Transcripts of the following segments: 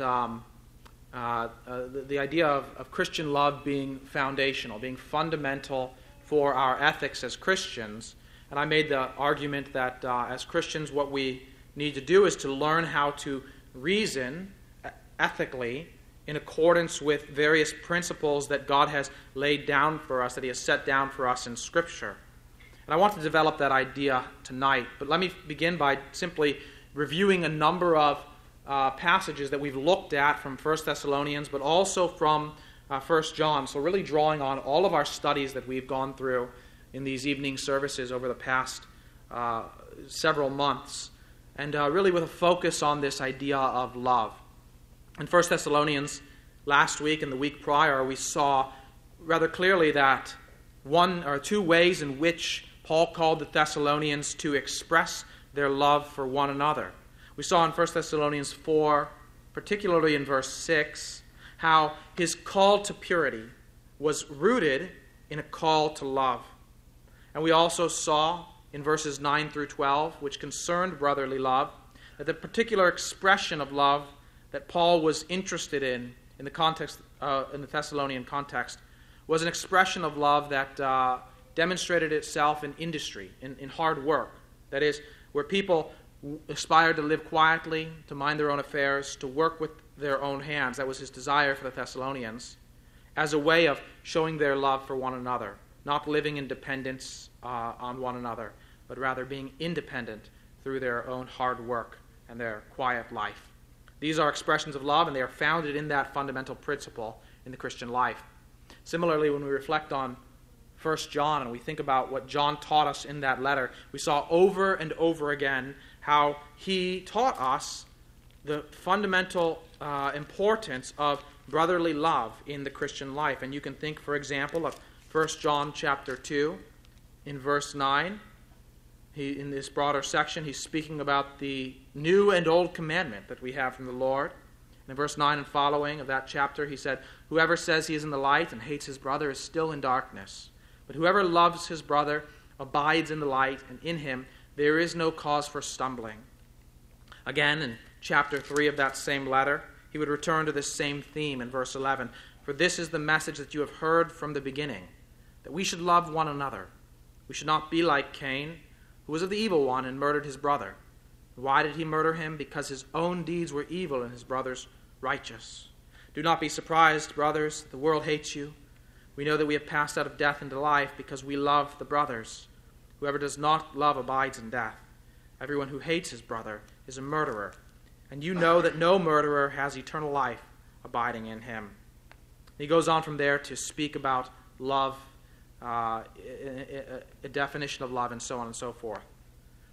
um, uh, uh, the, the, idea of, of Christian love being foundational, being fundamental for our ethics as Christians. And I made the argument that uh, as Christians, what we need to do is to learn how to reason ethically in accordance with various principles that God has laid down for us, that He has set down for us in Scripture. And I want to develop that idea tonight. But let me begin by simply reviewing a number of uh, passages that we've looked at from 1 Thessalonians, but also from uh, 1 John. So, really drawing on all of our studies that we've gone through in these evening services over the past uh, several months, and uh, really with a focus on this idea of love. In 1 Thessalonians, last week and the week prior, we saw rather clearly that one or two ways in which Paul called the Thessalonians to express their love for one another. We saw in 1 Thessalonians 4, particularly in verse 6, how his call to purity was rooted in a call to love. And we also saw in verses 9 through 12, which concerned brotherly love, that the particular expression of love that Paul was interested in in the context uh, in the Thessalonian context was an expression of love that uh, demonstrated itself in industry, in, in hard work. That is, where people aspired to live quietly, to mind their own affairs, to work with their own hands. That was his desire for the Thessalonians, as a way of showing their love for one another, not living in dependence uh, on one another, but rather being independent through their own hard work and their quiet life. These are expressions of love, and they are founded in that fundamental principle in the Christian life. Similarly, when we reflect on 1 John and we think about what John taught us in that letter, we saw over and over again how he taught us the fundamental uh, importance of brotherly love in the Christian life. And you can think, for example, of 1 John chapter 2 in verse 9 he, in this broader section, he's speaking about the new and old commandment that we have from the Lord. in verse 9 and following of that chapter, he said, Whoever says he is in the light and hates his brother is still in darkness. But whoever loves his brother abides in the light, and in him there is no cause for stumbling. Again, in chapter 3 of that same letter, he would return to this same theme in verse 11. For this is the message that you have heard from the beginning, that we should love one another. We should not be like Cain who was of the evil one and murdered his brother. Why did he murder him? Because his own deeds were evil and his brother's righteous. Do not be surprised, brothers, the world hates you. We know that we have passed out of death into life because we love the brothers. Whoever does not love abides in death. Everyone who hates his brother is a murderer. And you know that no murderer has eternal life abiding in him. He goes on from there to speak about love uh, a, definition of love, and so on and so forth.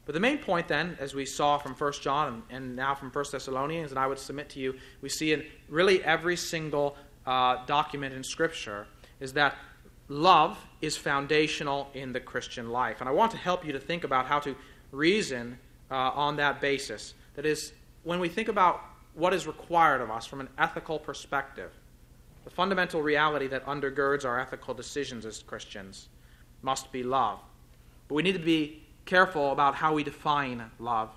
But the main point, then, as we saw from 1 John and, and now from 1 Thessalonians, and I would submit to you, we see in really every single uh, document in Scripture, is that love is foundational in the Christian life. And I want to help you to think about how to reason uh, on that basis. That is, when we think about what is required of us from an ethical perspective, the fundamental reality that undergirds our ethical decisions as Christians must be love. But we need to be careful about how we define love.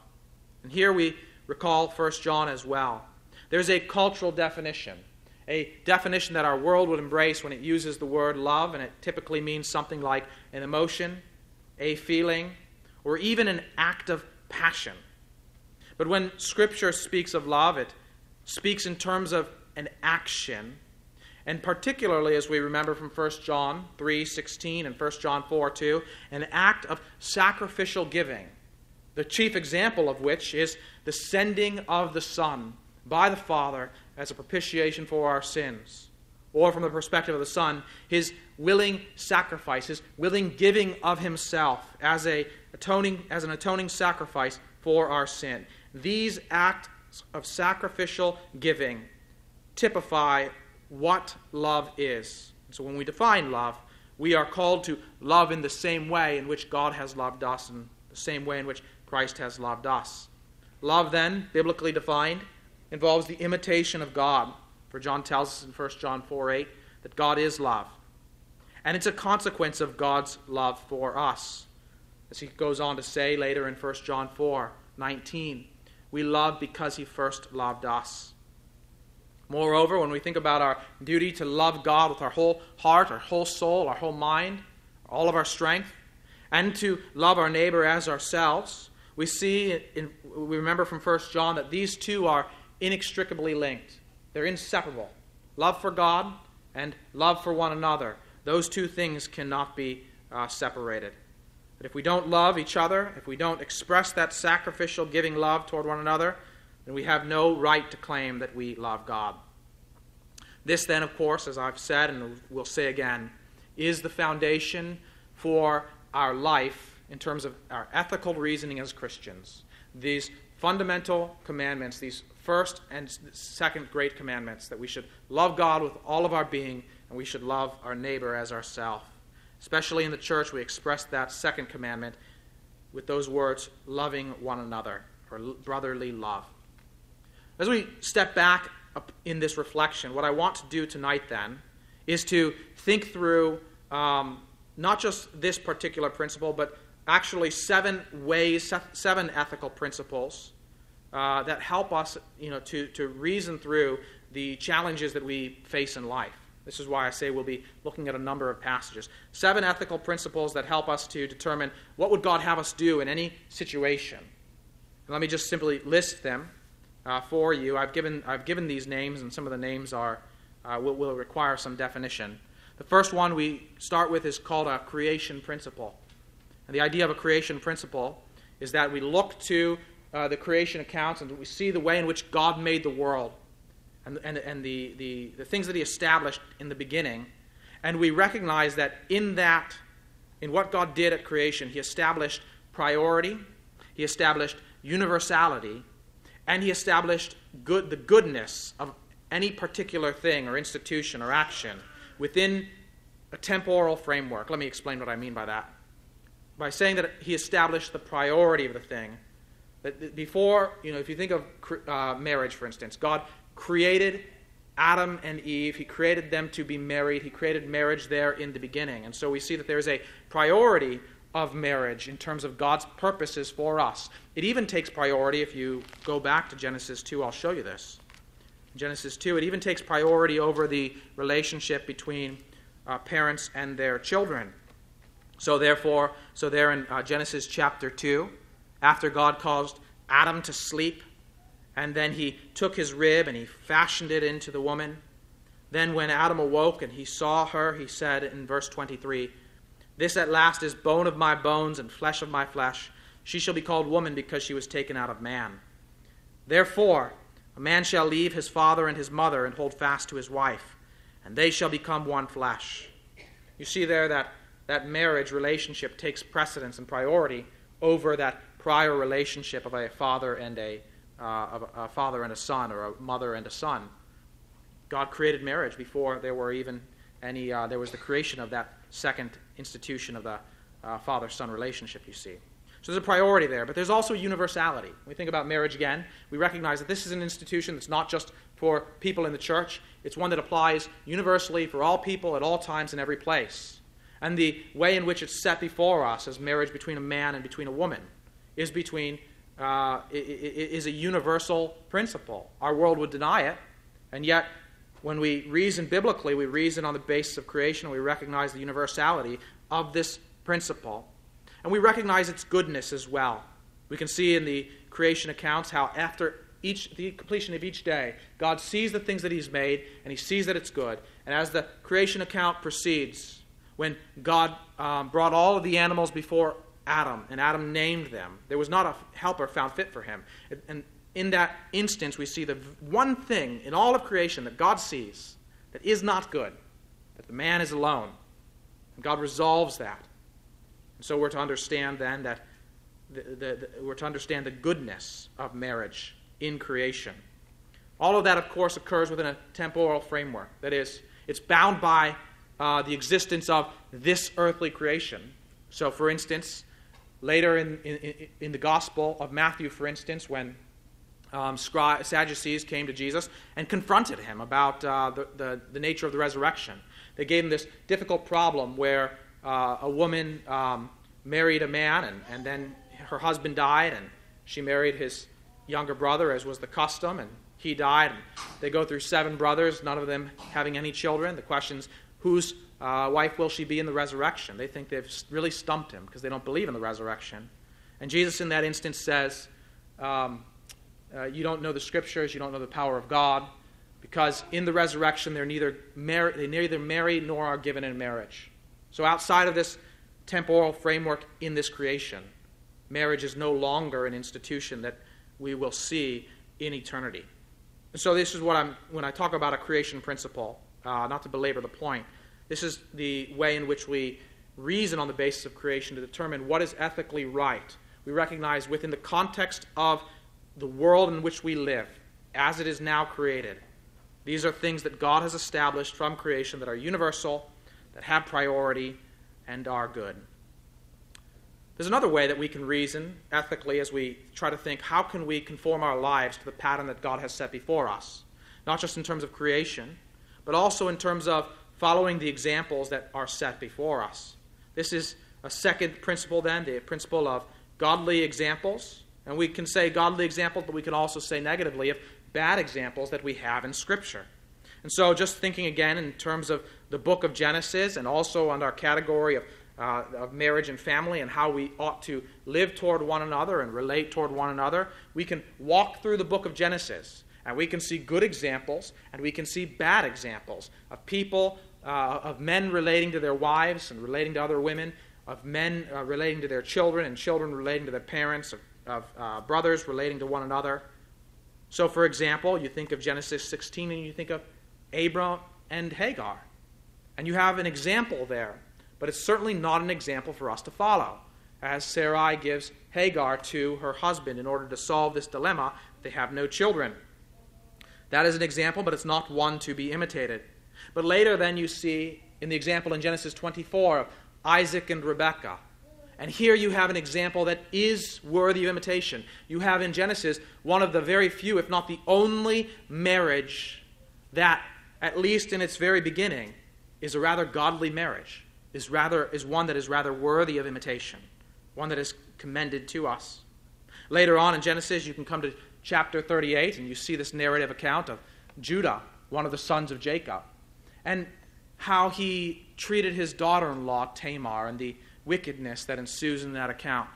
And here we recall 1 John as well. There's a cultural definition, a definition that our world would embrace when it uses the word love, and it typically means something like an emotion, a feeling, or even an act of passion. But when Scripture speaks of love, it speaks in terms of an action and particularly as we remember from 1 John 3:16 and 1 John 4:2, an act of sacrificial giving, the chief example of which is the sending of the Son by the Father as a propitiation for our sins. Or from the perspective of the Son, his willing sacrifice, his willing giving of himself as, a atoning, as an atoning sacrifice for our sin. These acts of sacrificial giving typify what love is. So when we define love, we are called to love in the same way in which God has loved us and the same way in which Christ has loved us. Love, then, biblically defined, involves the imitation of God. For John tells us in 1 John 4 8 that God is love. And it's a consequence of God's love for us. As he goes on to say later in 1 John 4 19, we love because he first loved us. Moreover, when we think about our duty to love God with our whole heart, our whole soul, our whole mind, all of our strength, and to love our neighbor as ourselves, we see, in, we remember from 1 John that these two are inextricably linked. They're inseparable. Love for God and love for one another. Those two things cannot be uh, separated. But if we don't love each other, if we don't express that sacrificial giving love toward one another, then we have no right to claim that we love God. This, then, of course, as I've said and will say again, is the foundation for our life in terms of our ethical reasoning as Christians. These fundamental commandments, these first and second great commandments, that we should love God with all of our being and we should love our neighbor as ourself. Especially in the church, we express that second commandment with those words, loving one another, or brotherly love. As we step back in this reflection, what I want to do tonight then is to think through um, not just this particular principle, but actually seven ways, seven ethical principles uh, that help us you know, to, to reason through the challenges that we face in life. This is why I say we'll be looking at a number of passages. Seven ethical principles that help us to determine what would God have us do in any situation. And let me just simply list them uh, for you. I've given, I've given these names, and some of the names are, uh, will, will require some definition. The first one we start with is called a creation principle. And the idea of a creation principle is that we look to uh, the creation accounts and we see the way in which God made the world and, and, and the, the, the things that He established in the beginning. And we recognize that in that, in what God did at creation, He established priority, He established universality, and He established good, the goodness of any particular thing or institution or action within a temporal framework. Let me explain what I mean by that. By saying that He established the priority of the thing. Before, you know, if you think of uh, marriage, for instance, God created Adam and Eve. He created them to be married. He created marriage there in the beginning. And so we see that there is a priority of marriage in terms of God's purposes for us. It even takes priority if you go back to Genesis 2. I'll show you this. Genesis 2, it even takes priority over the relationship between uh, parents and their children. So, therefore, so there in uh, Genesis chapter 2, after God caused Adam to sleep and then he took his rib and he fashioned it into the woman. Then, when Adam awoke and he saw her, he said in verse 23 This at last is bone of my bones and flesh of my flesh. She shall be called woman because she was taken out of man. Therefore, a man shall leave his father and his mother and hold fast to his wife, and they shall become one flesh. You see there that that marriage relationship takes precedence and priority over that prior relationship of a father and a uh, a, father and a son or a mother and a son. God created marriage before there were even any, uh, there was the creation of that second institution of the uh, father son relationship, you see. So there's a priority there, but there's also universality. When we think about marriage again, we recognize that this is an institution that's not just for people in the church, it's one that applies universally for all people at all times in every place. And the way in which it's set before us as marriage between a man and between a woman is between uh, is a universal principle. Our world would deny it, and yet when we reason biblically, we reason on the basis of creation, and we recognize the universality of this principle. And we recognize its goodness as well. We can see in the creation accounts how after each, the completion of each day, God sees the things that He's made and He sees that it's good. And as the creation account proceeds, when God um, brought all of the animals before Adam, and Adam named them. There was not a helper found fit for him. And in that instance, we see the one thing in all of creation that God sees that is not good that the man is alone. And God resolves that. And so we're to understand then that the, the, the, we're to understand the goodness of marriage in creation. All of that, of course, occurs within a temporal framework. That is, it's bound by uh, the existence of this earthly creation. So, for instance, Later in, in, in the Gospel of Matthew, for instance, when um, Sadducees came to Jesus and confronted him about uh, the, the, the, nature of the resurrection. They gave him this difficult problem where uh, a woman um, married a man and, and then her husband died and she married his younger brother, as was the custom, and he died. And They go through seven brothers, none of them having any children. The question is, whose uh, wife will she be in the resurrection? They think they've really stumped him because they don't believe in the resurrection. And Jesus, in that instance, says, um, uh, You don't know the scriptures, you don't know the power of God, because in the resurrection they're neither mar- they neither marry nor are given in marriage. So, outside of this temporal framework in this creation, marriage is no longer an institution that we will see in eternity. So this is what I'm when I talk about a creation principle. Uh, not to belabor the point, this is the way in which we reason on the basis of creation to determine what is ethically right. We recognize within the context of the world in which we live, as it is now created, these are things that God has established from creation that are universal, that have priority, and are good. There's another way that we can reason ethically as we try to think how can we conform our lives to the pattern that God has set before us, not just in terms of creation, but also in terms of following the examples that are set before us. This is a second principle, then, the principle of godly examples. And we can say godly examples, but we can also say negatively of bad examples that we have in Scripture. And so, just thinking again in terms of the book of Genesis and also on our category of uh, of marriage and family and how we ought to live toward one another and relate toward one another, we can walk through the book of Genesis and we can see good examples and we can see bad examples of people, uh, of men relating to their wives and relating to other women, of men uh, relating to their children and children relating to their parents, of, of uh, brothers relating to one another. So, for example, you think of Genesis 16 and you think of Abram and Hagar. And you have an example there but it's certainly not an example for us to follow, as Sarai gives Hagar to her husband in order to solve this dilemma. They have no children. That is an example, but it's not one to be imitated. But later, then, you see in the example in Genesis 24 of Isaac and Rebekah. And here you have an example that is worthy of imitation. You have in Genesis one of the very few, if not the only, marriage that, at least in its very beginning, is a rather godly marriage is, rather, is one that is rather worthy of imitation, one that is commended to us. Later on in Genesis, you can come to chapter 38 and you see this narrative account of Judah, one of the sons of Jacob, and how he treated his daughter in law, Tamar, and the wickedness that ensues in that account.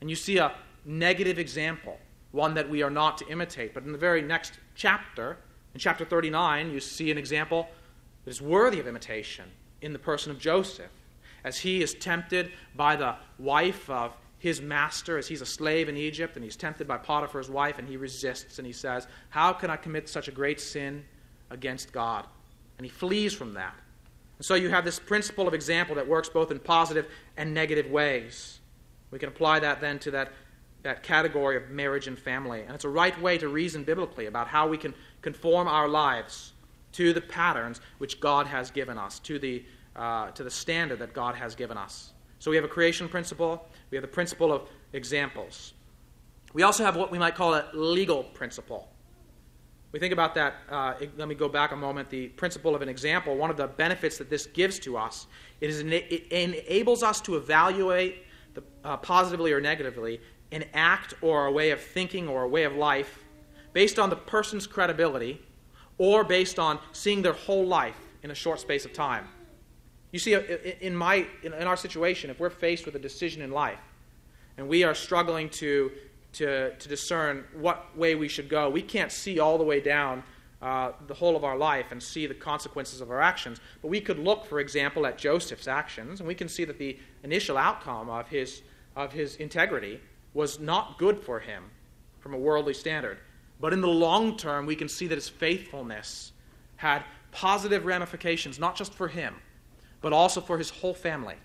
And you see a negative example, one that we are not to imitate. But in the very next chapter, in chapter 39, you see an example that is worthy of imitation in the person of Joseph, as he is tempted by the wife of his master, as he's a slave in Egypt, and he's tempted by Potiphar's wife, and he resists, and he says, How can I commit such a great sin against God? And he flees from that. And so you have this principle of example that works both in positive and negative ways. We can apply that then to that, that category of marriage and family. And it's a right way to reason biblically about how we can conform our lives to the patterns which God has given us, to the, uh, to the standard that God has given us. So we have a creation principle, we have the principle of examples. We also have what we might call a legal principle. We think about that. Uh, let me go back a moment. The principle of an example, one of the benefits that this gives to us, it, is, it enables us to evaluate the, uh, positively or negatively an act or a way of thinking or a way of life based on the person's credibility or based on seeing their whole life in a short space of time. You see, in, my, in our situation, if we're faced with a decision in life and we are struggling to, to, to discern what way we should go, we can't see all the way down uh, the whole of our life and see the consequences of our actions. But we could look, for example, at Joseph's actions, and we can see that the initial outcome of his, of his integrity was not good for him from a worldly standard. But in the long term, we can see that his faithfulness had positive ramifications, not just for him, but also for his whole family.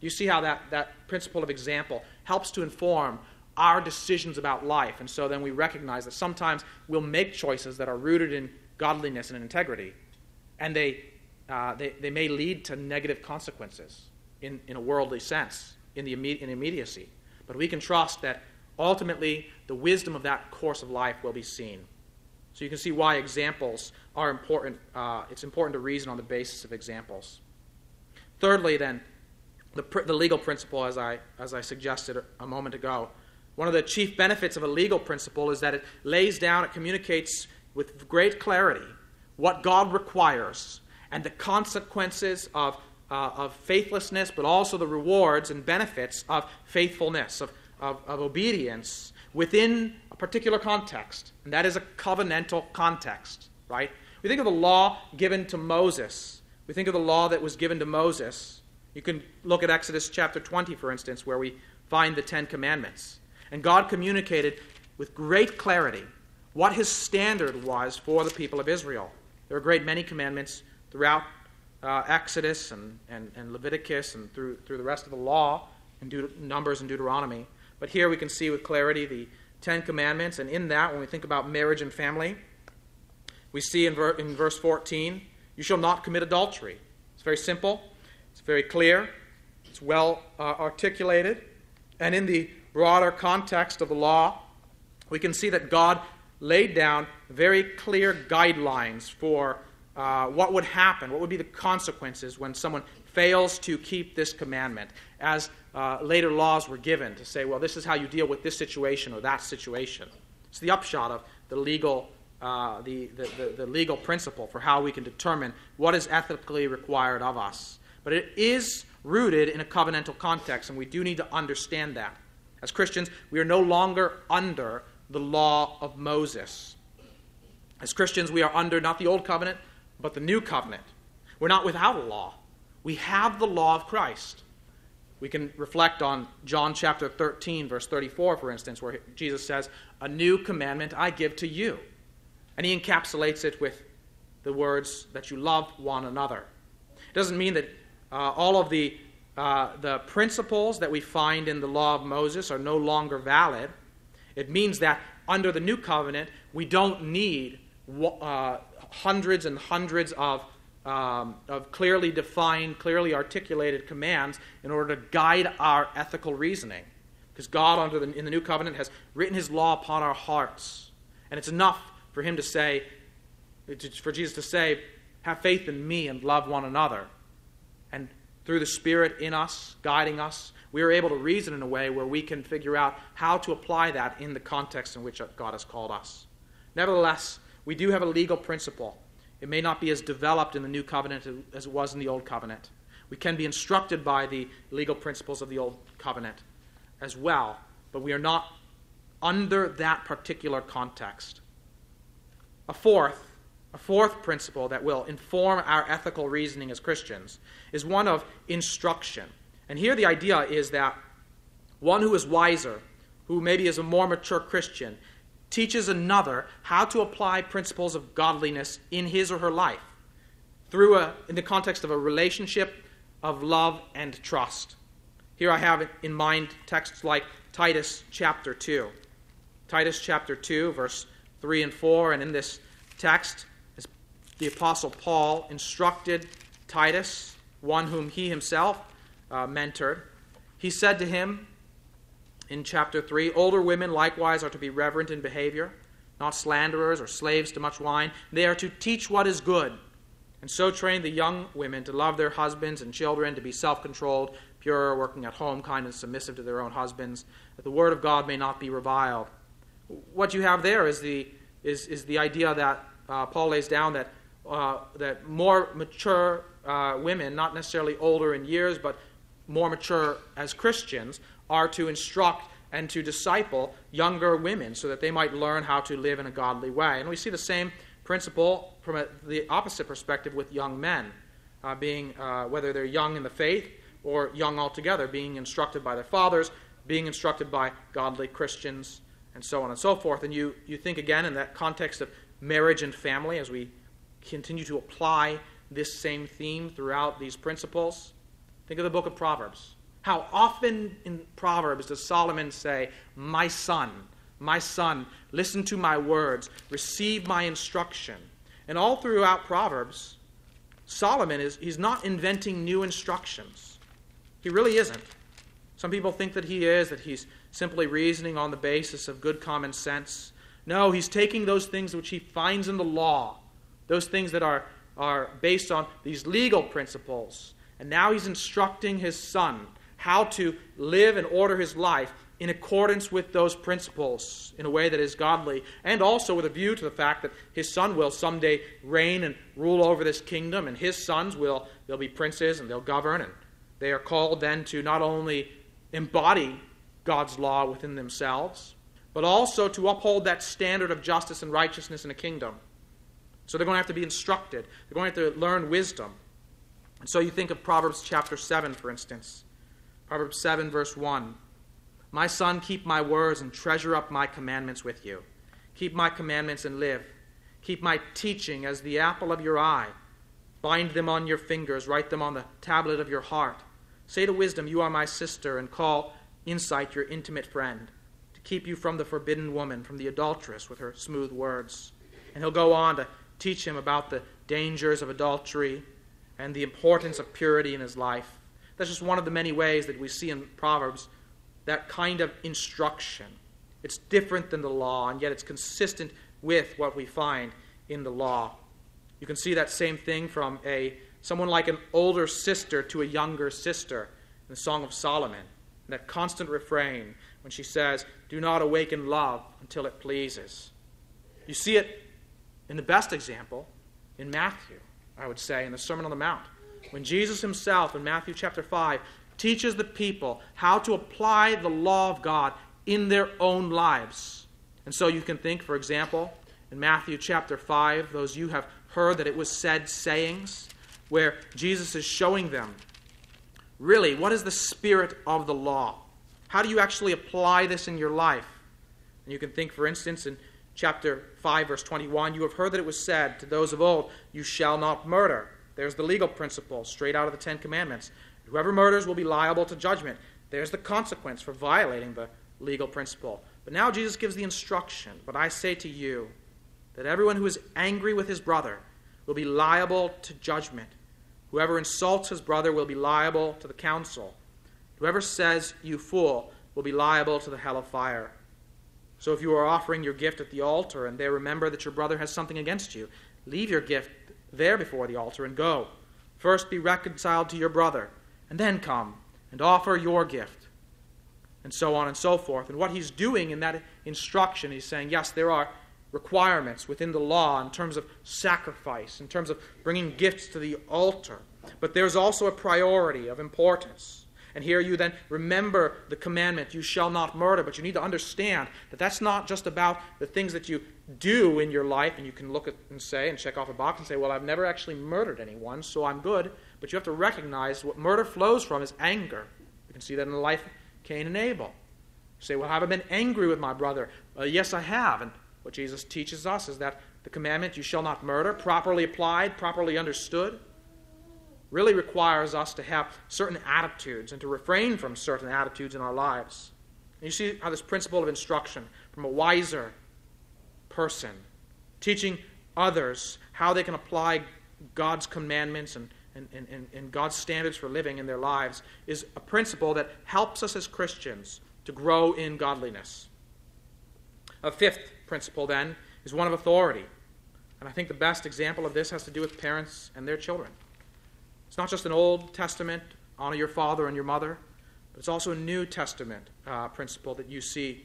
You see how that, that principle of example helps to inform our decisions about life. And so then we recognize that sometimes we'll make choices that are rooted in godliness and integrity, and they, uh, they, they may lead to negative consequences in, in a worldly sense, in, the imme- in immediacy. But we can trust that ultimately the wisdom of that course of life will be seen. So you can see why examples are important. Uh, it's important to reason on the basis of examples. Thirdly, then, the, pr- the legal principle, as I, as I suggested a moment ago, one of the chief benefits of a legal principle is that it lays down, it communicates with great clarity what God requires and the consequences of, uh, of faithlessness, but also the rewards and benefits of faithfulness, of, of, of obedience within a particular context. And that is a covenantal context, right? We think of the law given to Moses. We think of the law that was given to Moses. You can look at Exodus chapter 20, for instance, where we find the Ten Commandments. And God communicated with great clarity what his standard was for the people of Israel. There are a great many commandments throughout uh, Exodus and, and, and, Leviticus and through, through the rest of the law and Deut- Numbers and Deuteronomy. But here we can see with clarity the Ten Commandments. And in that, when we think about marriage and family, we see in, ver- in verse 14, you shall not commit adultery. It's very simple, it's very clear, it's well uh, articulated. And in the broader context of the law, we can see that God laid down very clear guidelines for uh, what would happen, what would be the consequences when someone fails to keep this commandment, as uh, later laws were given to say, well, this is how you deal with this situation or that situation. It's the upshot of the legal, uh, the, the, the, the legal principle for how we can determine what is ethically required of us. But it is rooted in a covenantal context, and we do need to understand that. As Christians, we are no longer under the law of Moses. As Christians, we are under not the old covenant, but the new covenant. We're not without a law. We have the law of Christ. We can reflect on John chapter 13, verse 34, for instance, where Jesus says, A new commandment I give to you. And he encapsulates it with the words that you love one another. It doesn't mean that uh, all of the, uh, the principles that we find in the law of Moses are no longer valid. It means that under the new covenant, we don't need uh, hundreds and hundreds of, um, of clearly defined, clearly articulated commands in order to guide our ethical reasoning. Because God, under the, in the new covenant, has written his law upon our hearts. And it's enough for him to say, for Jesus to say, have faith in me and love one another. Through the Spirit in us, guiding us, we are able to reason in a way where we can figure out how to apply that in the context in which God has called us. Nevertheless, we do have a legal principle. It may not be as developed in the new covenant as it was in the old covenant. We can be instructed by the legal principles of the old covenant as well, but we are not under that particular context. A fourth, a fourth principle that will inform our ethical reasoning as Christians is one of instruction. And here the idea is that one who is wiser, who maybe is a more mature Christian, teaches another how to apply principles of godliness in his or her life through a, in the context of a relationship of love and trust. Here I have in mind texts like Titus chapter 2. Titus chapter 2, verse 3 and 4, and in this text, the Apostle Paul instructed Titus, one whom he himself uh, mentored. He said to him, in chapter 3. Older women likewise are to be reverent in behavior, not slanderers or slaves to much wine. They are to teach what is good, and so train the young women to love their husbands and children, to be self controlled, pure, working at home, kind, and submissive to their own husbands, that the word of God may not be reviled. What you have there is the, is, is the idea that uh, Paul lays down that, uh, that more mature uh, women, not necessarily older in years, but more mature as Christians, are to instruct and to disciple younger women so that they might learn how to live in a godly way. And we see the same principle from a, the opposite perspective with young men, uh, being uh, whether they're young in the faith or young altogether, being instructed by their fathers, being instructed by godly Christians, and so on and so forth. And you, you think again in that context of marriage and family as we continue to apply this same theme throughout these principles. Think of the book of Proverbs. How often in Proverbs does Solomon say, My son, my son, listen to my words, receive my instruction? And all throughout Proverbs, Solomon is he's not inventing new instructions. He really isn't. Some people think that he is, that he's simply reasoning on the basis of good common sense. No, he's taking those things which he finds in the law, those things that are, are based on these legal principles, and now he's instructing his son how to live and order his life in accordance with those principles in a way that is godly, and also with a view to the fact that his son will someday reign and rule over this kingdom, and his sons will they'll be princes and they'll govern, and they are called then to not only embody God's law within themselves, but also to uphold that standard of justice and righteousness in a kingdom. So they're going to have to be instructed. They're going to have to learn wisdom. And so you think of Proverbs chapter 7, for instance. Proverbs 7, verse 1. My son, keep my words and treasure up my commandments with you. Keep my commandments and live. Keep my teaching as the apple of your eye. Bind them on your fingers, write them on the tablet of your heart. Say to wisdom, You are my sister, and call insight your intimate friend, to keep you from the forbidden woman, from the adulteress with her smooth words. And he'll go on to teach him about the dangers of adultery and the importance of purity in his life. That's just one of the many ways that we see in Proverbs that kind of instruction. It's different than the law, and yet it's consistent with what we find in the law. You can see that same thing from a someone like an older sister to a younger sister in the Song of Solomon. That constant refrain when she says, Do not awaken love until it pleases. You see it in the best example in Matthew, I would say, in the Sermon on the Mount. When Jesus himself, in Matthew chapter 5, teaches the people how to apply the law of God in their own lives. And so you can think, for example, in Matthew chapter 5, those you have heard that it was said sayings, where Jesus is showing them really what is the spirit of the law? How do you actually apply this in your life? And you can think, for instance, in chapter 5, verse 21, you have heard that it was said to those of old, You shall not murder. There's the legal principle straight out of the Ten Commandments. Whoever murders will be liable to judgment. There's the consequence for violating the legal principle. But now Jesus gives the instruction. But I say to you that everyone who is angry with his brother will be liable to judgment. Whoever insults his brother will be liable to the council. Whoever says, You fool, will be liable to the hell of fire. So if you are offering your gift at the altar and there remember that your brother has something against you, leave your gift there before the altar and go. First be reconciled to your brother and then come and offer your gift, and so on and so forth. And what he's doing in that instruction, he's saying, yes, there are requirements within the law in terms of sacrifice, in terms of bringing gifts to the altar, but there's also a priority of importance. And here you then remember the commandment, you shall not murder, but you need to understand that that's not just about the things that you do in your life, and you can look at and say and check off a box and say, well, I've never actually murdered anyone, so I'm good. But you have to recognize what murder flows from is anger. You can see that in the life of Cain and Abel. You say, Well, have I been angry with my brother? Uh, yes, I have. And what Jesus teaches us is that the commandment, you shall not murder, properly applied, properly understood, really requires us to have certain attitudes and to refrain from certain attitudes in our lives. And you see how this principle of instruction from a wiser person, teaching others how they can apply God's commandments and and, and, and God's standards for living in their lives is a principle that helps us as Christians to grow in godliness. A fifth principle, then, is one of authority. And I think the best example of this has to do with parents and their children. It's not just an Old Testament, honor your father and your mother, but it's also a New Testament uh, principle that you see.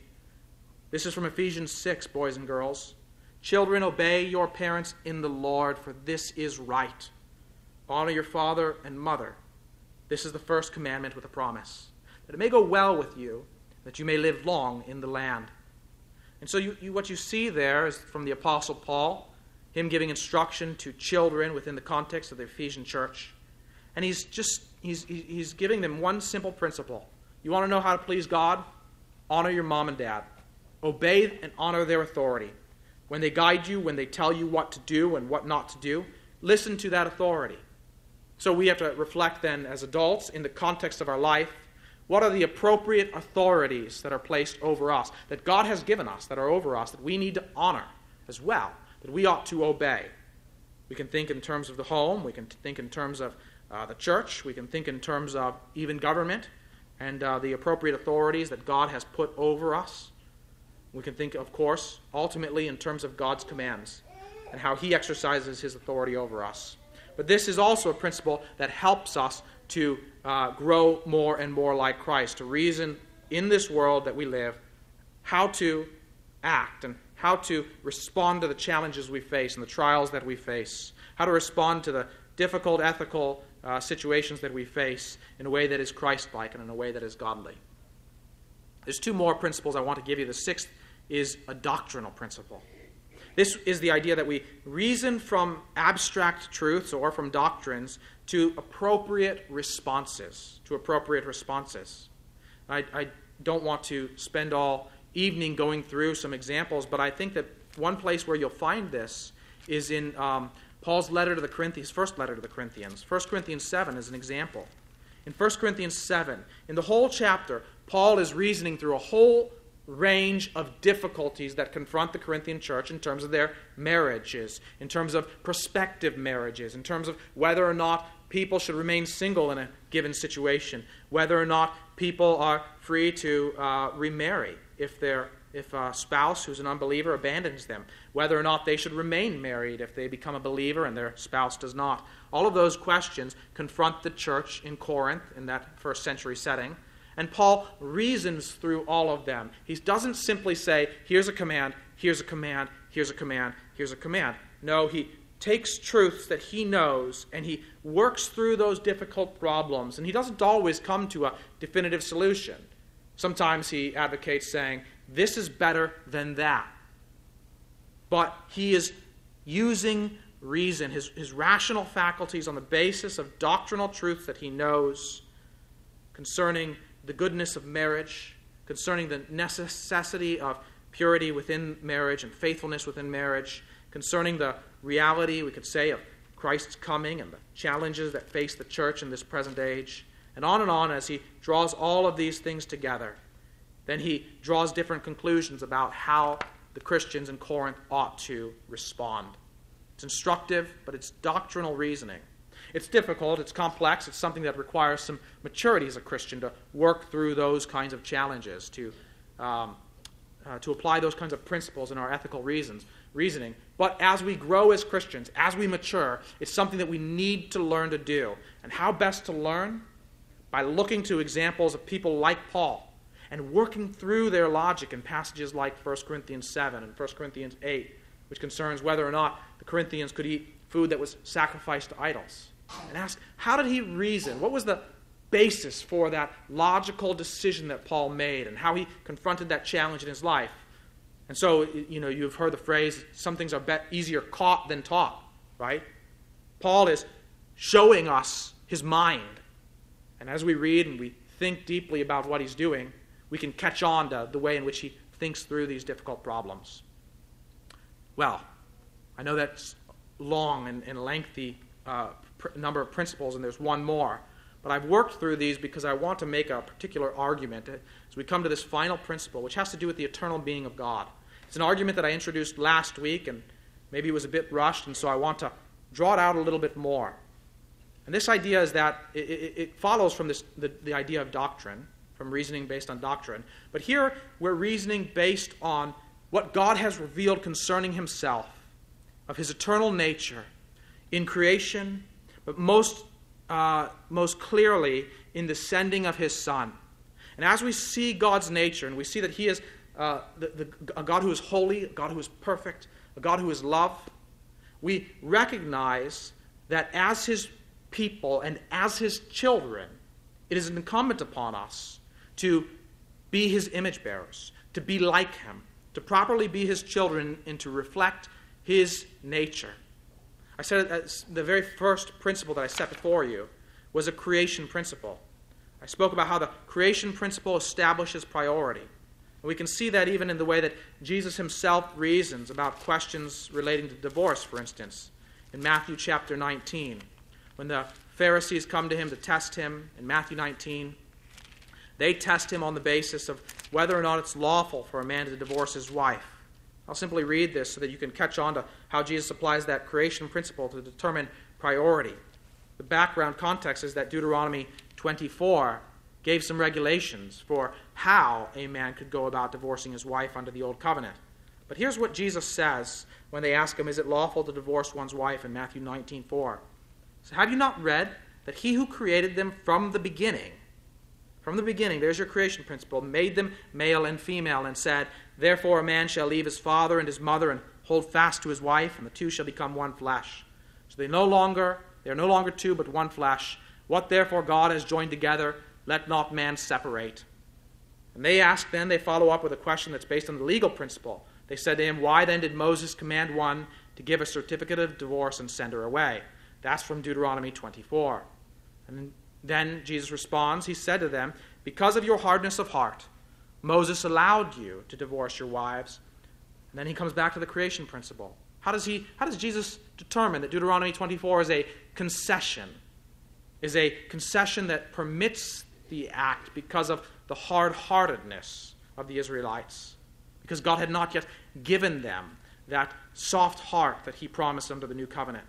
This is from Ephesians 6, boys and girls. Children, obey your parents in the Lord, for this is right. Honor your father and mother. This is the first commandment with a promise that it may go well with you, that you may live long in the land. And so, you, you, what you see there is from the Apostle Paul, him giving instruction to children within the context of the Ephesian church. And he's just he's, he's giving them one simple principle. You want to know how to please God? Honor your mom and dad. Obey and honor their authority. When they guide you, when they tell you what to do and what not to do, listen to that authority. So we have to reflect then as adults in the context of our life what are the appropriate authorities that are placed over us, that God has given us, that are over us, that we need to honor as well, that we ought to obey. We can think in terms of the home, we can think in terms of uh, the church, we can think in terms of even government and uh, the appropriate authorities that God has put over us. We can think, of course, ultimately in terms of God's commands and how He exercises His authority over us. But this is also a principle that helps us to uh, grow more and more like Christ, to reason in this world that we live, how to act and how to respond to the challenges we face and the trials that we face, how to respond to the difficult ethical uh, situations that we face in a way that is Christ like and in a way that is godly. There's two more principles I want to give you. The sixth is a doctrinal principle. This is the idea that we reason from abstract truths or from doctrines to appropriate responses. To appropriate responses. I, I don't want to spend all evening going through some examples, but I think that one place where you'll find this is in um, Paul's letter to the Corinthians, first letter to the Corinthians. 1 Corinthians 7 is an example. In 1 Corinthians 7, in the whole chapter, Paul is reasoning through a whole range of difficulties that confront the Corinthian church in terms of their marriages, in terms of prospective marriages, in terms of whether or not people should remain single in a given situation, whether or not people are free to uh, remarry if their if a spouse who's an unbeliever abandons them, whether or not they should remain married if they become a believer and their spouse does not. All of those questions confront the church in Corinth in that first century setting. And Paul reasons through all of them. He doesn't simply say, here's a command, here's a command, here's a command, here's a command. No, he takes truths that he knows and he works through those difficult problems. And he doesn't always come to a definitive solution. Sometimes he advocates saying, this is better than that. But he is using reason, his, his rational faculties, on the basis of doctrinal truths that he knows concerning the goodness of marriage, concerning the necessity of purity within marriage and faithfulness within marriage, concerning the reality, we could say, of Christ's coming and the challenges that face the church in this present age, and on and on as he draws all of these things together. Then he draws different conclusions about how the Christians in Corinth ought to respond. It's instructive, but it's doctrinal reasoning. It's difficult, it's complex, it's something that requires some maturity as a Christian to work through those kinds of challenges, to, um, uh, to apply those kinds of principles in our ethical reasons, reasoning. But as we grow as Christians, as we mature, it's something that we need to learn to do. And how best to learn? By looking to examples of people like Paul and working through their logic in passages like 1 Corinthians 7 and 1 Corinthians 8, which concerns whether or not the Corinthians could eat food that was sacrificed to idols. And ask, how did he reason? What was the basis for that logical decision that Paul made and how he confronted that challenge in his life? And so, you know, you've heard the phrase, some things are easier caught than taught, right? Paul is showing us his mind. And as we read and we think deeply about what he's doing, we can catch on to the way in which he thinks through these difficult problems. Well, I know that's long and, and lengthy uh, pr- number of principles, and there's one more. But I've worked through these because I want to make a particular argument as we come to this final principle, which has to do with the eternal being of God. It's an argument that I introduced last week, and maybe it was a bit rushed, and so I want to draw it out a little bit more. And this idea is that it, it, it follows from this, the, the idea of doctrine from reasoning based on doctrine. But here we're reasoning based on what God has revealed concerning himself, of his eternal nature in creation, but most, uh, most clearly in the sending of his Son. And as we see God's nature, and we see that he is uh, the, the, a God who is holy, a God who is perfect, a God who is love, we recognize that as his people and as his children, it is incumbent upon us to be his image bearers, to be like him, to properly be his children, and to reflect his nature. I said that the very first principle that I set before you was a creation principle. I spoke about how the creation principle establishes priority. And we can see that even in the way that Jesus himself reasons about questions relating to divorce, for instance, in Matthew chapter 19. When the Pharisees come to him to test him in Matthew 19, they test him on the basis of whether or not it's lawful for a man to divorce his wife. I'll simply read this so that you can catch on to how Jesus applies that creation principle to determine priority. The background context is that Deuteronomy 24 gave some regulations for how a man could go about divorcing his wife under the old covenant. But here's what Jesus says when they ask him, Is it lawful to divorce one's wife in Matthew 19 4? So have you not read that he who created them from the beginning from the beginning, there's your creation principle, made them male and female, and said, Therefore a man shall leave his father and his mother and hold fast to his wife, and the two shall become one flesh. So they no longer they are no longer two, but one flesh. What therefore God has joined together, let not man separate. And they ask then, they follow up with a question that's based on the legal principle. They said to him, Why then did Moses command one to give a certificate of divorce and send her away? That's from Deuteronomy 24. And then Jesus responds, He said to them, Because of your hardness of heart, Moses allowed you to divorce your wives. And then he comes back to the creation principle. How does, he, how does Jesus determine that Deuteronomy 24 is a concession? Is a concession that permits the act because of the hard heartedness of the Israelites? Because God had not yet given them that soft heart that he promised under the new covenant.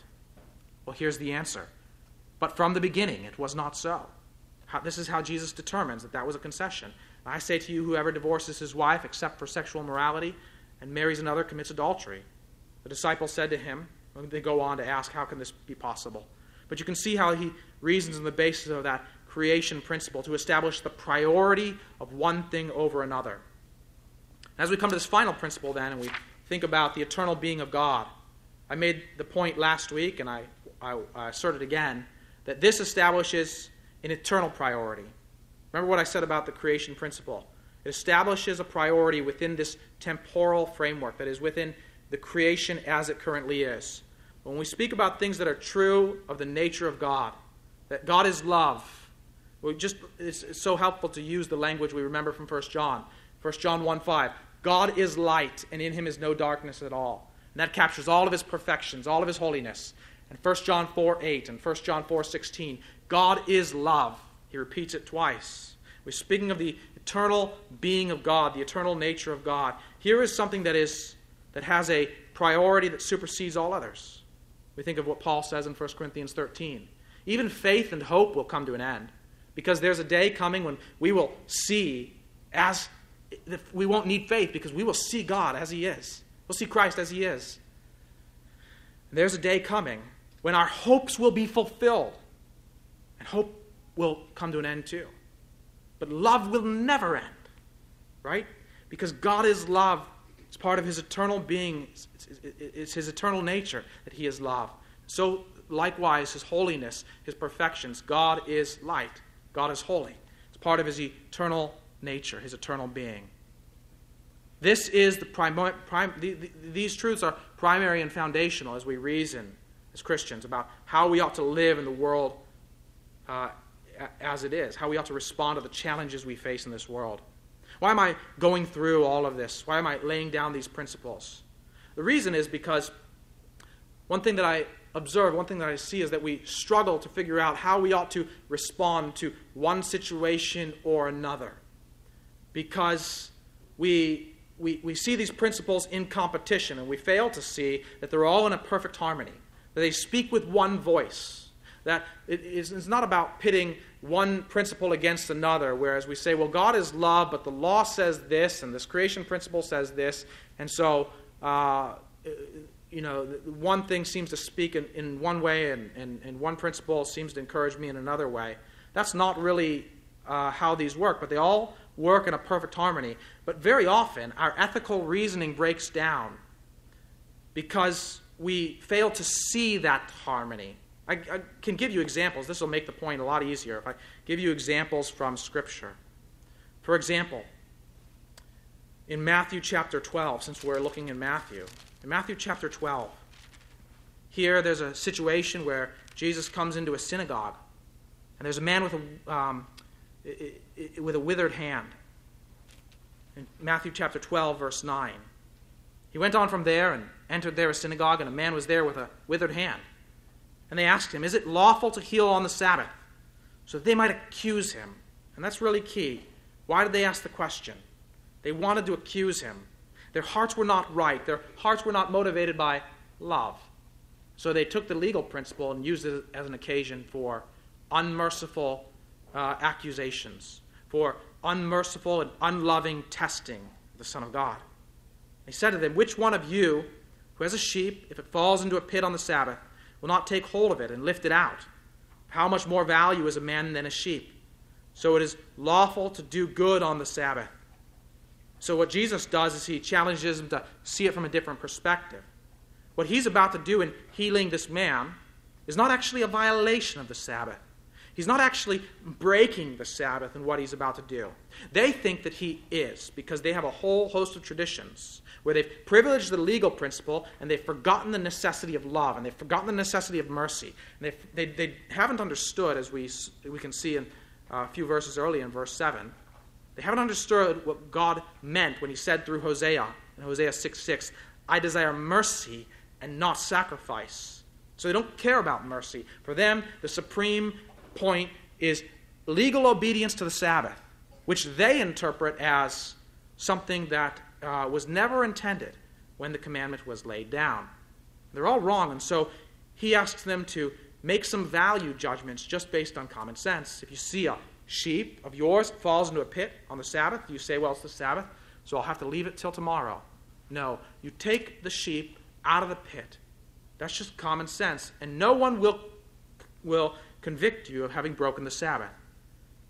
Well, here's the answer. But from the beginning, it was not so. How, this is how Jesus determines that that was a concession. I say to you, whoever divorces his wife except for sexual morality and marries another commits adultery. The disciples said to him, they go on to ask, how can this be possible? But you can see how he reasons on the basis of that creation principle to establish the priority of one thing over another. As we come to this final principle, then, and we think about the eternal being of God, I made the point last week, and I, I, I assert it again, that this establishes an eternal priority. Remember what I said about the creation principle. It establishes a priority within this temporal framework, that is, within the creation as it currently is. When we speak about things that are true of the nature of God, that God is love, we just, it's, so helpful to use the language we remember from 1 John. 1 John 1 5. God is light, and in him is no darkness at all. And that captures all of his perfections, all of his holiness. And 1 John 4 8 and 1 John 4 16. God is love. He repeats it twice. We're speaking of the eternal being of God, the eternal nature of God. Here is something that is that has a priority that supersedes all others. We think of what Paul says in 1 Corinthians 13. Even faith and hope will come to an end because there's a day coming when we will see as we won't need faith because we will see God as he is. We'll see Christ as he is. And there's a day coming when our hopes will be fulfilled. And hope will come to an end too. But love will never end, right? Because God is love. It's part of his eternal being, it's his eternal nature that he is love. So, likewise, his holiness, his perfections. God is light, God is holy. It's part of his eternal nature, his eternal being. This is the primary, prim, the, the, these truths are primary and foundational as we reason as Christians about how we ought to live in the world uh, as it is, how we ought to respond to the challenges we face in this world. Why am I going through all of this? Why am I laying down these principles? The reason is because one thing that I observe, one thing that I see is that we struggle to figure out how we ought to respond to one situation or another. Because we, we, we see these principles in competition and we fail to see that they're all in a perfect harmony, that they speak with one voice. That it is, it's not about pitting one principle against another, whereas we say, well, God is love, but the law says this, and this creation principle says this, and so, uh, you know, one thing seems to speak in, in one way, and, and, and one principle seems to encourage me in another way. That's not really uh, how these work, but they all work in a perfect harmony. But very often, our ethical reasoning breaks down because we fail to see that harmony I, I can give you examples. This will make the point a lot easier if I give you examples from Scripture. For example, in Matthew chapter 12, since we're looking in Matthew, in Matthew chapter 12, here there's a situation where Jesus comes into a synagogue, and there's a man with a, um, with a withered hand. In Matthew chapter 12, verse 9. He went on from there and entered there a synagogue, and a man was there with a withered hand. And they asked him, Is it lawful to heal on the Sabbath? So that they might accuse him. And that's really key. Why did they ask the question? They wanted to accuse him. Their hearts were not right, their hearts were not motivated by love. So they took the legal principle and used it as an occasion for unmerciful uh, accusations, for unmerciful and unloving testing the Son of God. They said to them, Which one of you who has a sheep, if it falls into a pit on the Sabbath, will not take hold of it and lift it out. How much more value is a man than a sheep? So it is lawful to do good on the Sabbath. So what Jesus does is he challenges them to see it from a different perspective. What he's about to do in healing this man is not actually a violation of the Sabbath. He's not actually breaking the Sabbath in what he's about to do. They think that he is because they have a whole host of traditions where they've privileged the legal principle and they've forgotten the necessity of love and they've forgotten the necessity of mercy. And they, they haven't understood, as we, we can see in uh, a few verses earlier in verse 7, they haven't understood what God meant when he said through Hosea, in Hosea 6 6, I desire mercy and not sacrifice. So they don't care about mercy. For them, the supreme point is legal obedience to the Sabbath, which they interpret as something that uh, was never intended when the commandment was laid down. They're all wrong, and so he asks them to make some value judgments just based on common sense. If you see a sheep of yours falls into a pit on the Sabbath, you say, Well, it's the Sabbath, so I'll have to leave it till tomorrow. No, you take the sheep out of the pit. That's just common sense. And no one will, will convict you of having broken the Sabbath.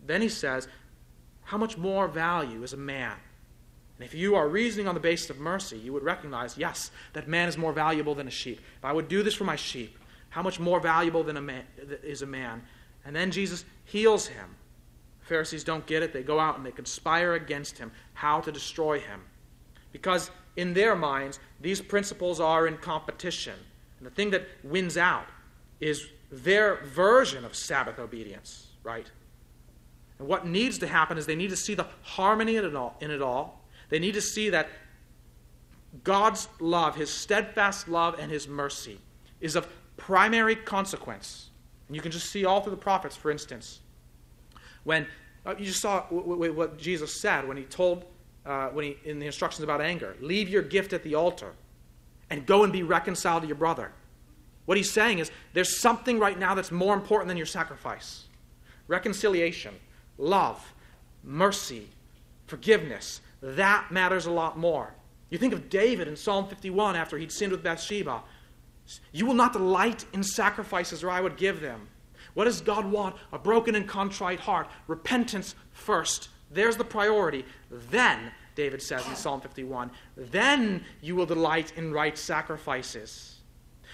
Then he says, How much more value is a man? And if you are reasoning on the basis of mercy, you would recognize, yes, that man is more valuable than a sheep. If I would do this for my sheep, how much more valuable than a man, is a man? And then Jesus heals him. Pharisees don't get it. They go out and they conspire against him, how to destroy him. Because in their minds, these principles are in competition. And the thing that wins out is their version of Sabbath obedience, right? And what needs to happen is they need to see the harmony in it all. In it all. They need to see that God's love, His steadfast love, and His mercy is of primary consequence. And you can just see all through the prophets, for instance. When uh, you just saw w- w- what Jesus said when He told, uh, when he, in the instructions about anger, leave your gift at the altar and go and be reconciled to your brother. What he's saying is there's something right now that's more important than your sacrifice reconciliation, love, mercy, forgiveness. That matters a lot more. You think of David in Psalm 51 after he'd sinned with Bathsheba. You will not delight in sacrifices, or I would give them. What does God want? A broken and contrite heart. Repentance first. There's the priority. Then David says in Psalm 51. Then you will delight in right sacrifices.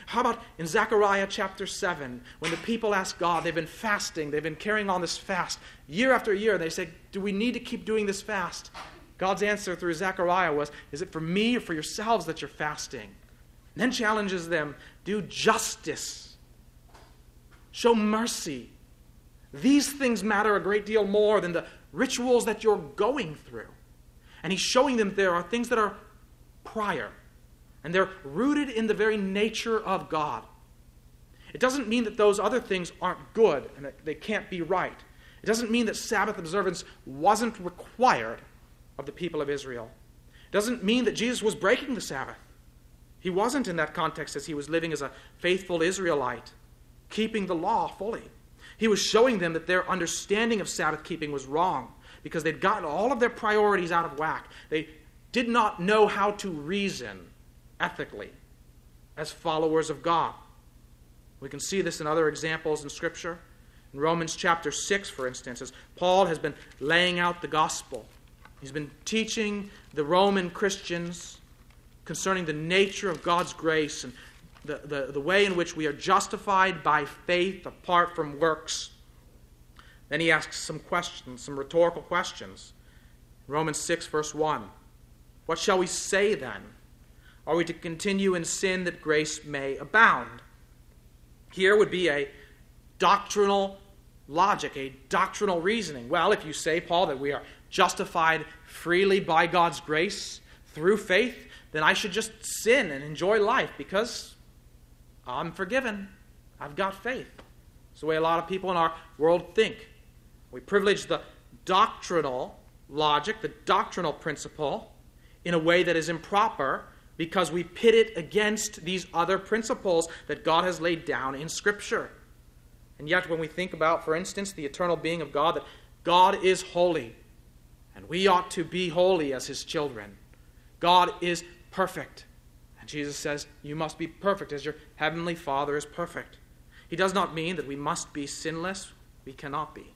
How about in Zechariah chapter 7, when the people ask God, they've been fasting, they've been carrying on this fast year after year, and they say, Do we need to keep doing this fast? God's answer through Zechariah was, Is it for me or for yourselves that you're fasting? And then challenges them, Do justice, show mercy. These things matter a great deal more than the rituals that you're going through. And he's showing them there are things that are prior, and they're rooted in the very nature of God. It doesn't mean that those other things aren't good and that they can't be right. It doesn't mean that Sabbath observance wasn't required of the people of Israel. It doesn't mean that Jesus was breaking the Sabbath. He wasn't in that context as he was living as a faithful Israelite, keeping the law fully. He was showing them that their understanding of Sabbath keeping was wrong because they'd gotten all of their priorities out of whack. They did not know how to reason ethically as followers of God. We can see this in other examples in Scripture. In Romans chapter 6, for instance, as Paul has been laying out the gospel, he's been teaching the Roman Christians concerning the nature of God's grace and the, the, the way in which we are justified by faith apart from works. Then he asks some questions, some rhetorical questions. Romans 6, verse 1. What shall we say then? Are we to continue in sin that grace may abound? Here would be a doctrinal logic, a doctrinal reasoning. Well, if you say, Paul, that we are justified freely by God's grace through faith, then I should just sin and enjoy life because I'm forgiven. I've got faith. It's the way a lot of people in our world think. We privilege the doctrinal logic, the doctrinal principle, in a way that is improper because we pit it against these other principles that God has laid down in Scripture. And yet, when we think about, for instance, the eternal being of God, that God is holy, and we ought to be holy as His children. God is perfect. And Jesus says, You must be perfect as your heavenly Father is perfect. He does not mean that we must be sinless. We cannot be.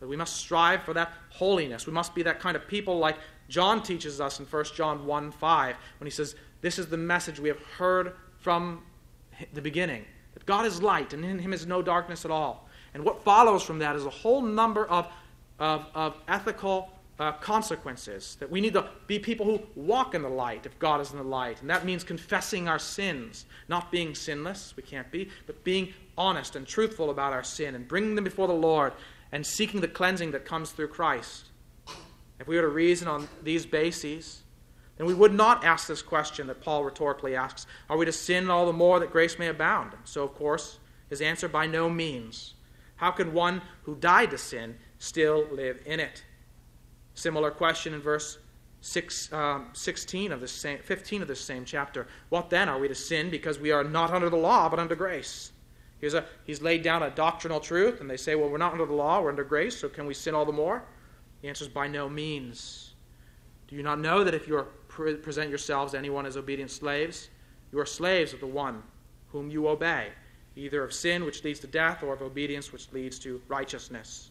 But we must strive for that holiness. We must be that kind of people like John teaches us in 1 John 1 5, when he says, This is the message we have heard from the beginning that God is light, and in him is no darkness at all. And what follows from that is a whole number of, of, of ethical uh, consequences. That we need to be people who walk in the light if God is in the light. And that means confessing our sins, not being sinless, we can't be, but being honest and truthful about our sin and bringing them before the Lord and seeking the cleansing that comes through Christ. If we were to reason on these bases, then we would not ask this question that Paul rhetorically asks Are we to sin all the more that grace may abound? So, of course, his answer by no means. How can one who died to sin still live in it? Similar question in verse six, um, 16 of the same, 15 of this same chapter. What then? Are we to sin because we are not under the law but under grace? Here's a, he's laid down a doctrinal truth, and they say, well, we're not under the law, we're under grace, so can we sin all the more? The answer is by no means. Do you not know that if you pre- present yourselves to anyone as obedient slaves, you are slaves of the one whom you obey, either of sin, which leads to death, or of obedience, which leads to righteousness?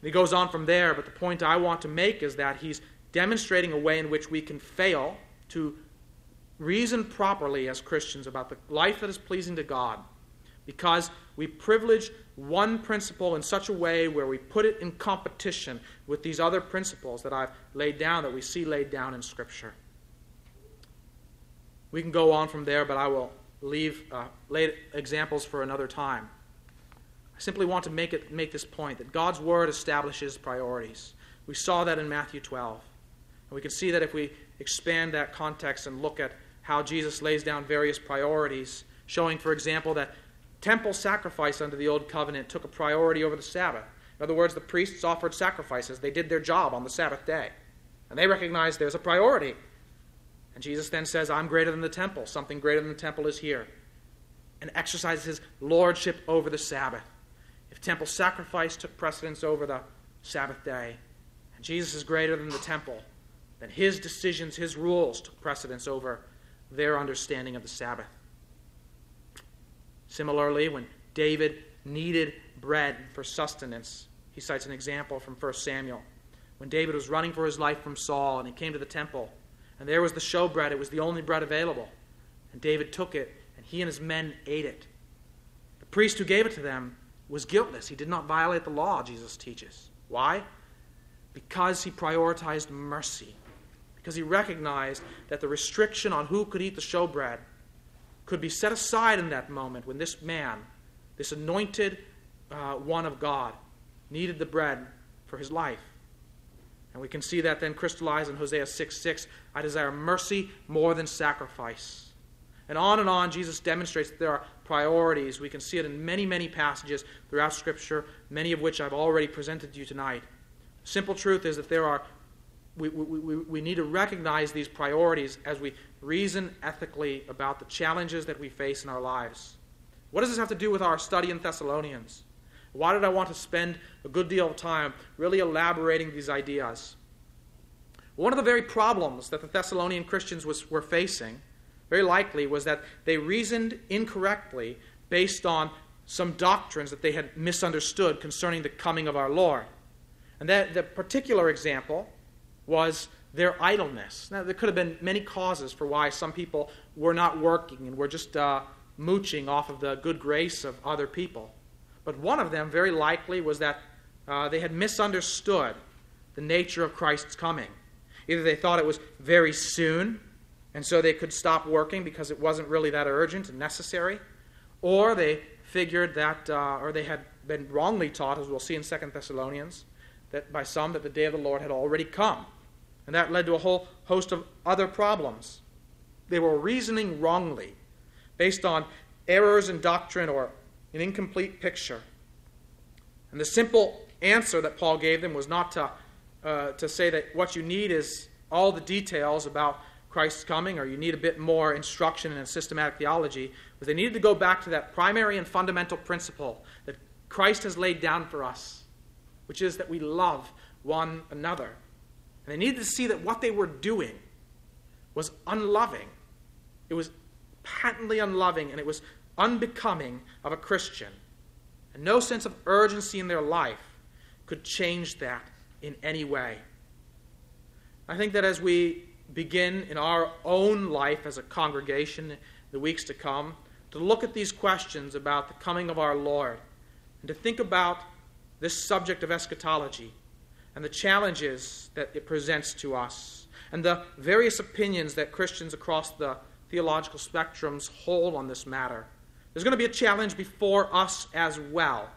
And he goes on from there, but the point I want to make is that he's demonstrating a way in which we can fail to reason properly as Christians about the life that is pleasing to God because we privilege one principle in such a way where we put it in competition with these other principles that I've laid down, that we see laid down in Scripture. We can go on from there, but I will leave uh, examples for another time. I simply want to make, it, make this point that God's Word establishes priorities. We saw that in Matthew 12. And we can see that if we expand that context and look at how Jesus lays down various priorities, showing, for example, that temple sacrifice under the Old Covenant took a priority over the Sabbath. In other words, the priests offered sacrifices. They did their job on the Sabbath day. And they recognized there's a priority. And Jesus then says, I'm greater than the temple. Something greater than the temple is here. And exercises his lordship over the Sabbath. If temple sacrifice took precedence over the Sabbath day, and Jesus is greater than the temple, then his decisions, his rules took precedence over their understanding of the Sabbath. Similarly, when David needed bread for sustenance, he cites an example from 1 Samuel. When David was running for his life from Saul and he came to the temple, and there was the showbread, it was the only bread available. And David took it, and he and his men ate it. The priest who gave it to them was guiltless. He did not violate the law, Jesus teaches. Why? Because he prioritized mercy. Because he recognized that the restriction on who could eat the showbread could be set aside in that moment when this man, this anointed uh, one of God, needed the bread for his life. And we can see that then crystallized in Hosea 6 6. I desire mercy more than sacrifice. And on and on, Jesus demonstrates that there are priorities. We can see it in many, many passages throughout Scripture, many of which I've already presented to you tonight. Simple truth is that there are we, we, we, need to recognize these priorities as we reason ethically about the challenges that we face in our lives. What does this have to do with our study in Thessalonians? Why did I want to spend a good deal of time really elaborating these ideas? One of the very problems that the Thessalonian Christians was, were facing, very likely, was that they reasoned incorrectly based on some doctrines that they had misunderstood concerning the coming of our Lord. And that the particular example was their idleness. Now, there could have been many causes for why some people were not working and were just uh, mooching off of the good grace of other people. But one of them, very likely, was that uh, they had misunderstood the nature of Christ's coming. Either they thought it was very soon, and so they could stop working because it wasn't really that urgent and necessary, or they figured that, uh, or they had been wrongly taught, as we'll see in Second Thessalonians, that by some that the day of the Lord had already come. And that led to a whole host of other problems. They were reasoning wrongly, based on errors in doctrine or an incomplete picture. And the simple answer that Paul gave them was not to, uh, to say that what you need is all the details about Christ's coming, or you need a bit more instruction in systematic theology, but they needed to go back to that primary and fundamental principle that Christ has laid down for us, which is that we love one another. And they needed to see that what they were doing was unloving. It was patently unloving and it was unbecoming of a Christian. And no sense of urgency in their life could change that in any way. I think that as we begin in our own life as a congregation the weeks to come to look at these questions about the coming of our Lord and to think about this subject of eschatology and the challenges that it presents to us and the various opinions that Christians across the theological spectrums hold on this matter. There's going to be a challenge before us as well.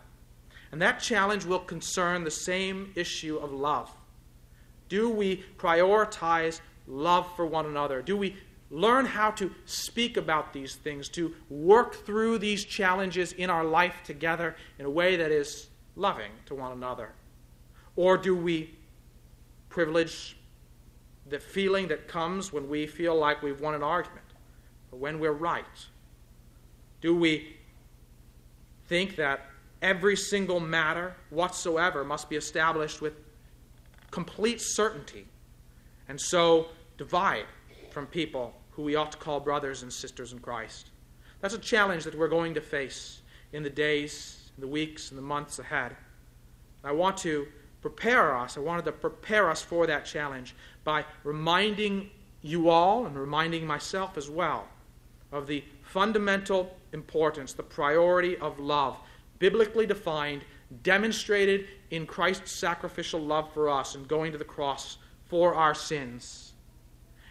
And that challenge will concern the same issue of love. Do we prioritize love for one another? Do we learn how to speak about these things, to work through these challenges in our life together in a way that is loving to one another? Or do we privilege the feeling that comes when we feel like we've won an argument or when we're right? Do we think that every single matter whatsoever must be established with complete certainty and so divide from people who we ought to call brothers and sisters in Christ. That's a challenge that we're going to face in the days, the weeks, and the months ahead. I want to prepare us, I wanted to prepare us for that challenge by reminding you all and reminding myself as well of the fundamental importance, the priority of love, biblically defined, demonstrated in Christ's sacrificial love for us and going to the cross for our sins.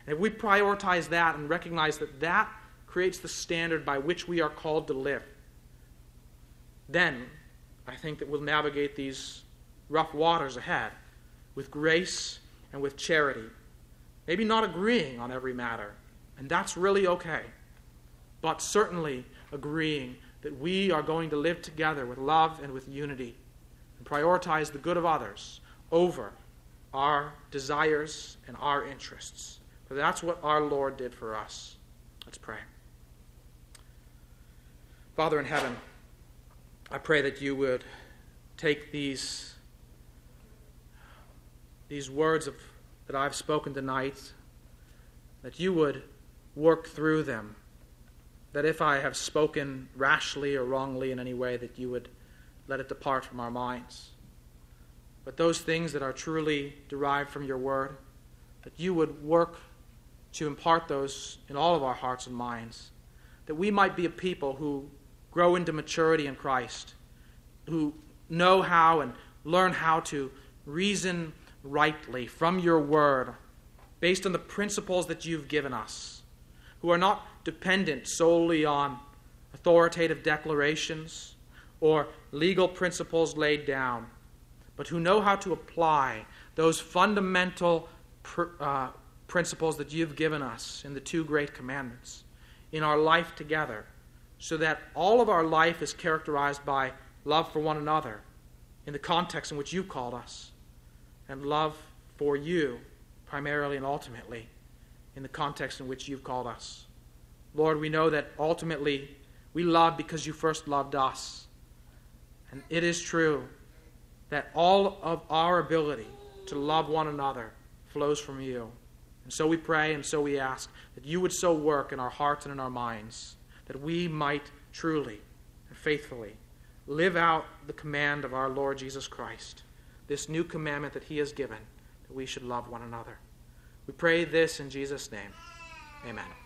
And if we prioritize that and recognize that that creates the standard by which we are called to live, then I think that we'll navigate these rough waters ahead with grace and with charity. Maybe not agreeing on every matter, and that's really okay, but certainly agreeing that we are going to live together with love and with unity and prioritize the good of others over our desires and our interests. For that's what our Lord did for us. Let's pray. Father in heaven, I pray that you would take these, these words of, that I've spoken tonight, that you would work through them. That if I have spoken rashly or wrongly in any way, that you would let it depart from our minds but those things that are truly derived from your word, that you would work to impart those in all of our hearts and minds, that we might be a people who grow into maturity in Christ, who know how and learn how to reason rightly from your word based on the principles that you've given us, who are not dependent solely on authoritative declarations or legal principles laid down but who know how to apply those fundamental pr- uh, principles that you've given us in the two great commandments in our life together, so that all of our life is characterized by love for one another in the context in which you called us, and love for you primarily and ultimately in the context in which you've called us. Lord, we know that ultimately we love because you first loved us. And it is true that all of our ability to love one another flows from you. And so we pray and so we ask that you would so work in our hearts and in our minds that we might truly and faithfully live out the command of our Lord Jesus Christ, this new commandment that he has given, that we should love one another. We pray this in Jesus' name. Amen.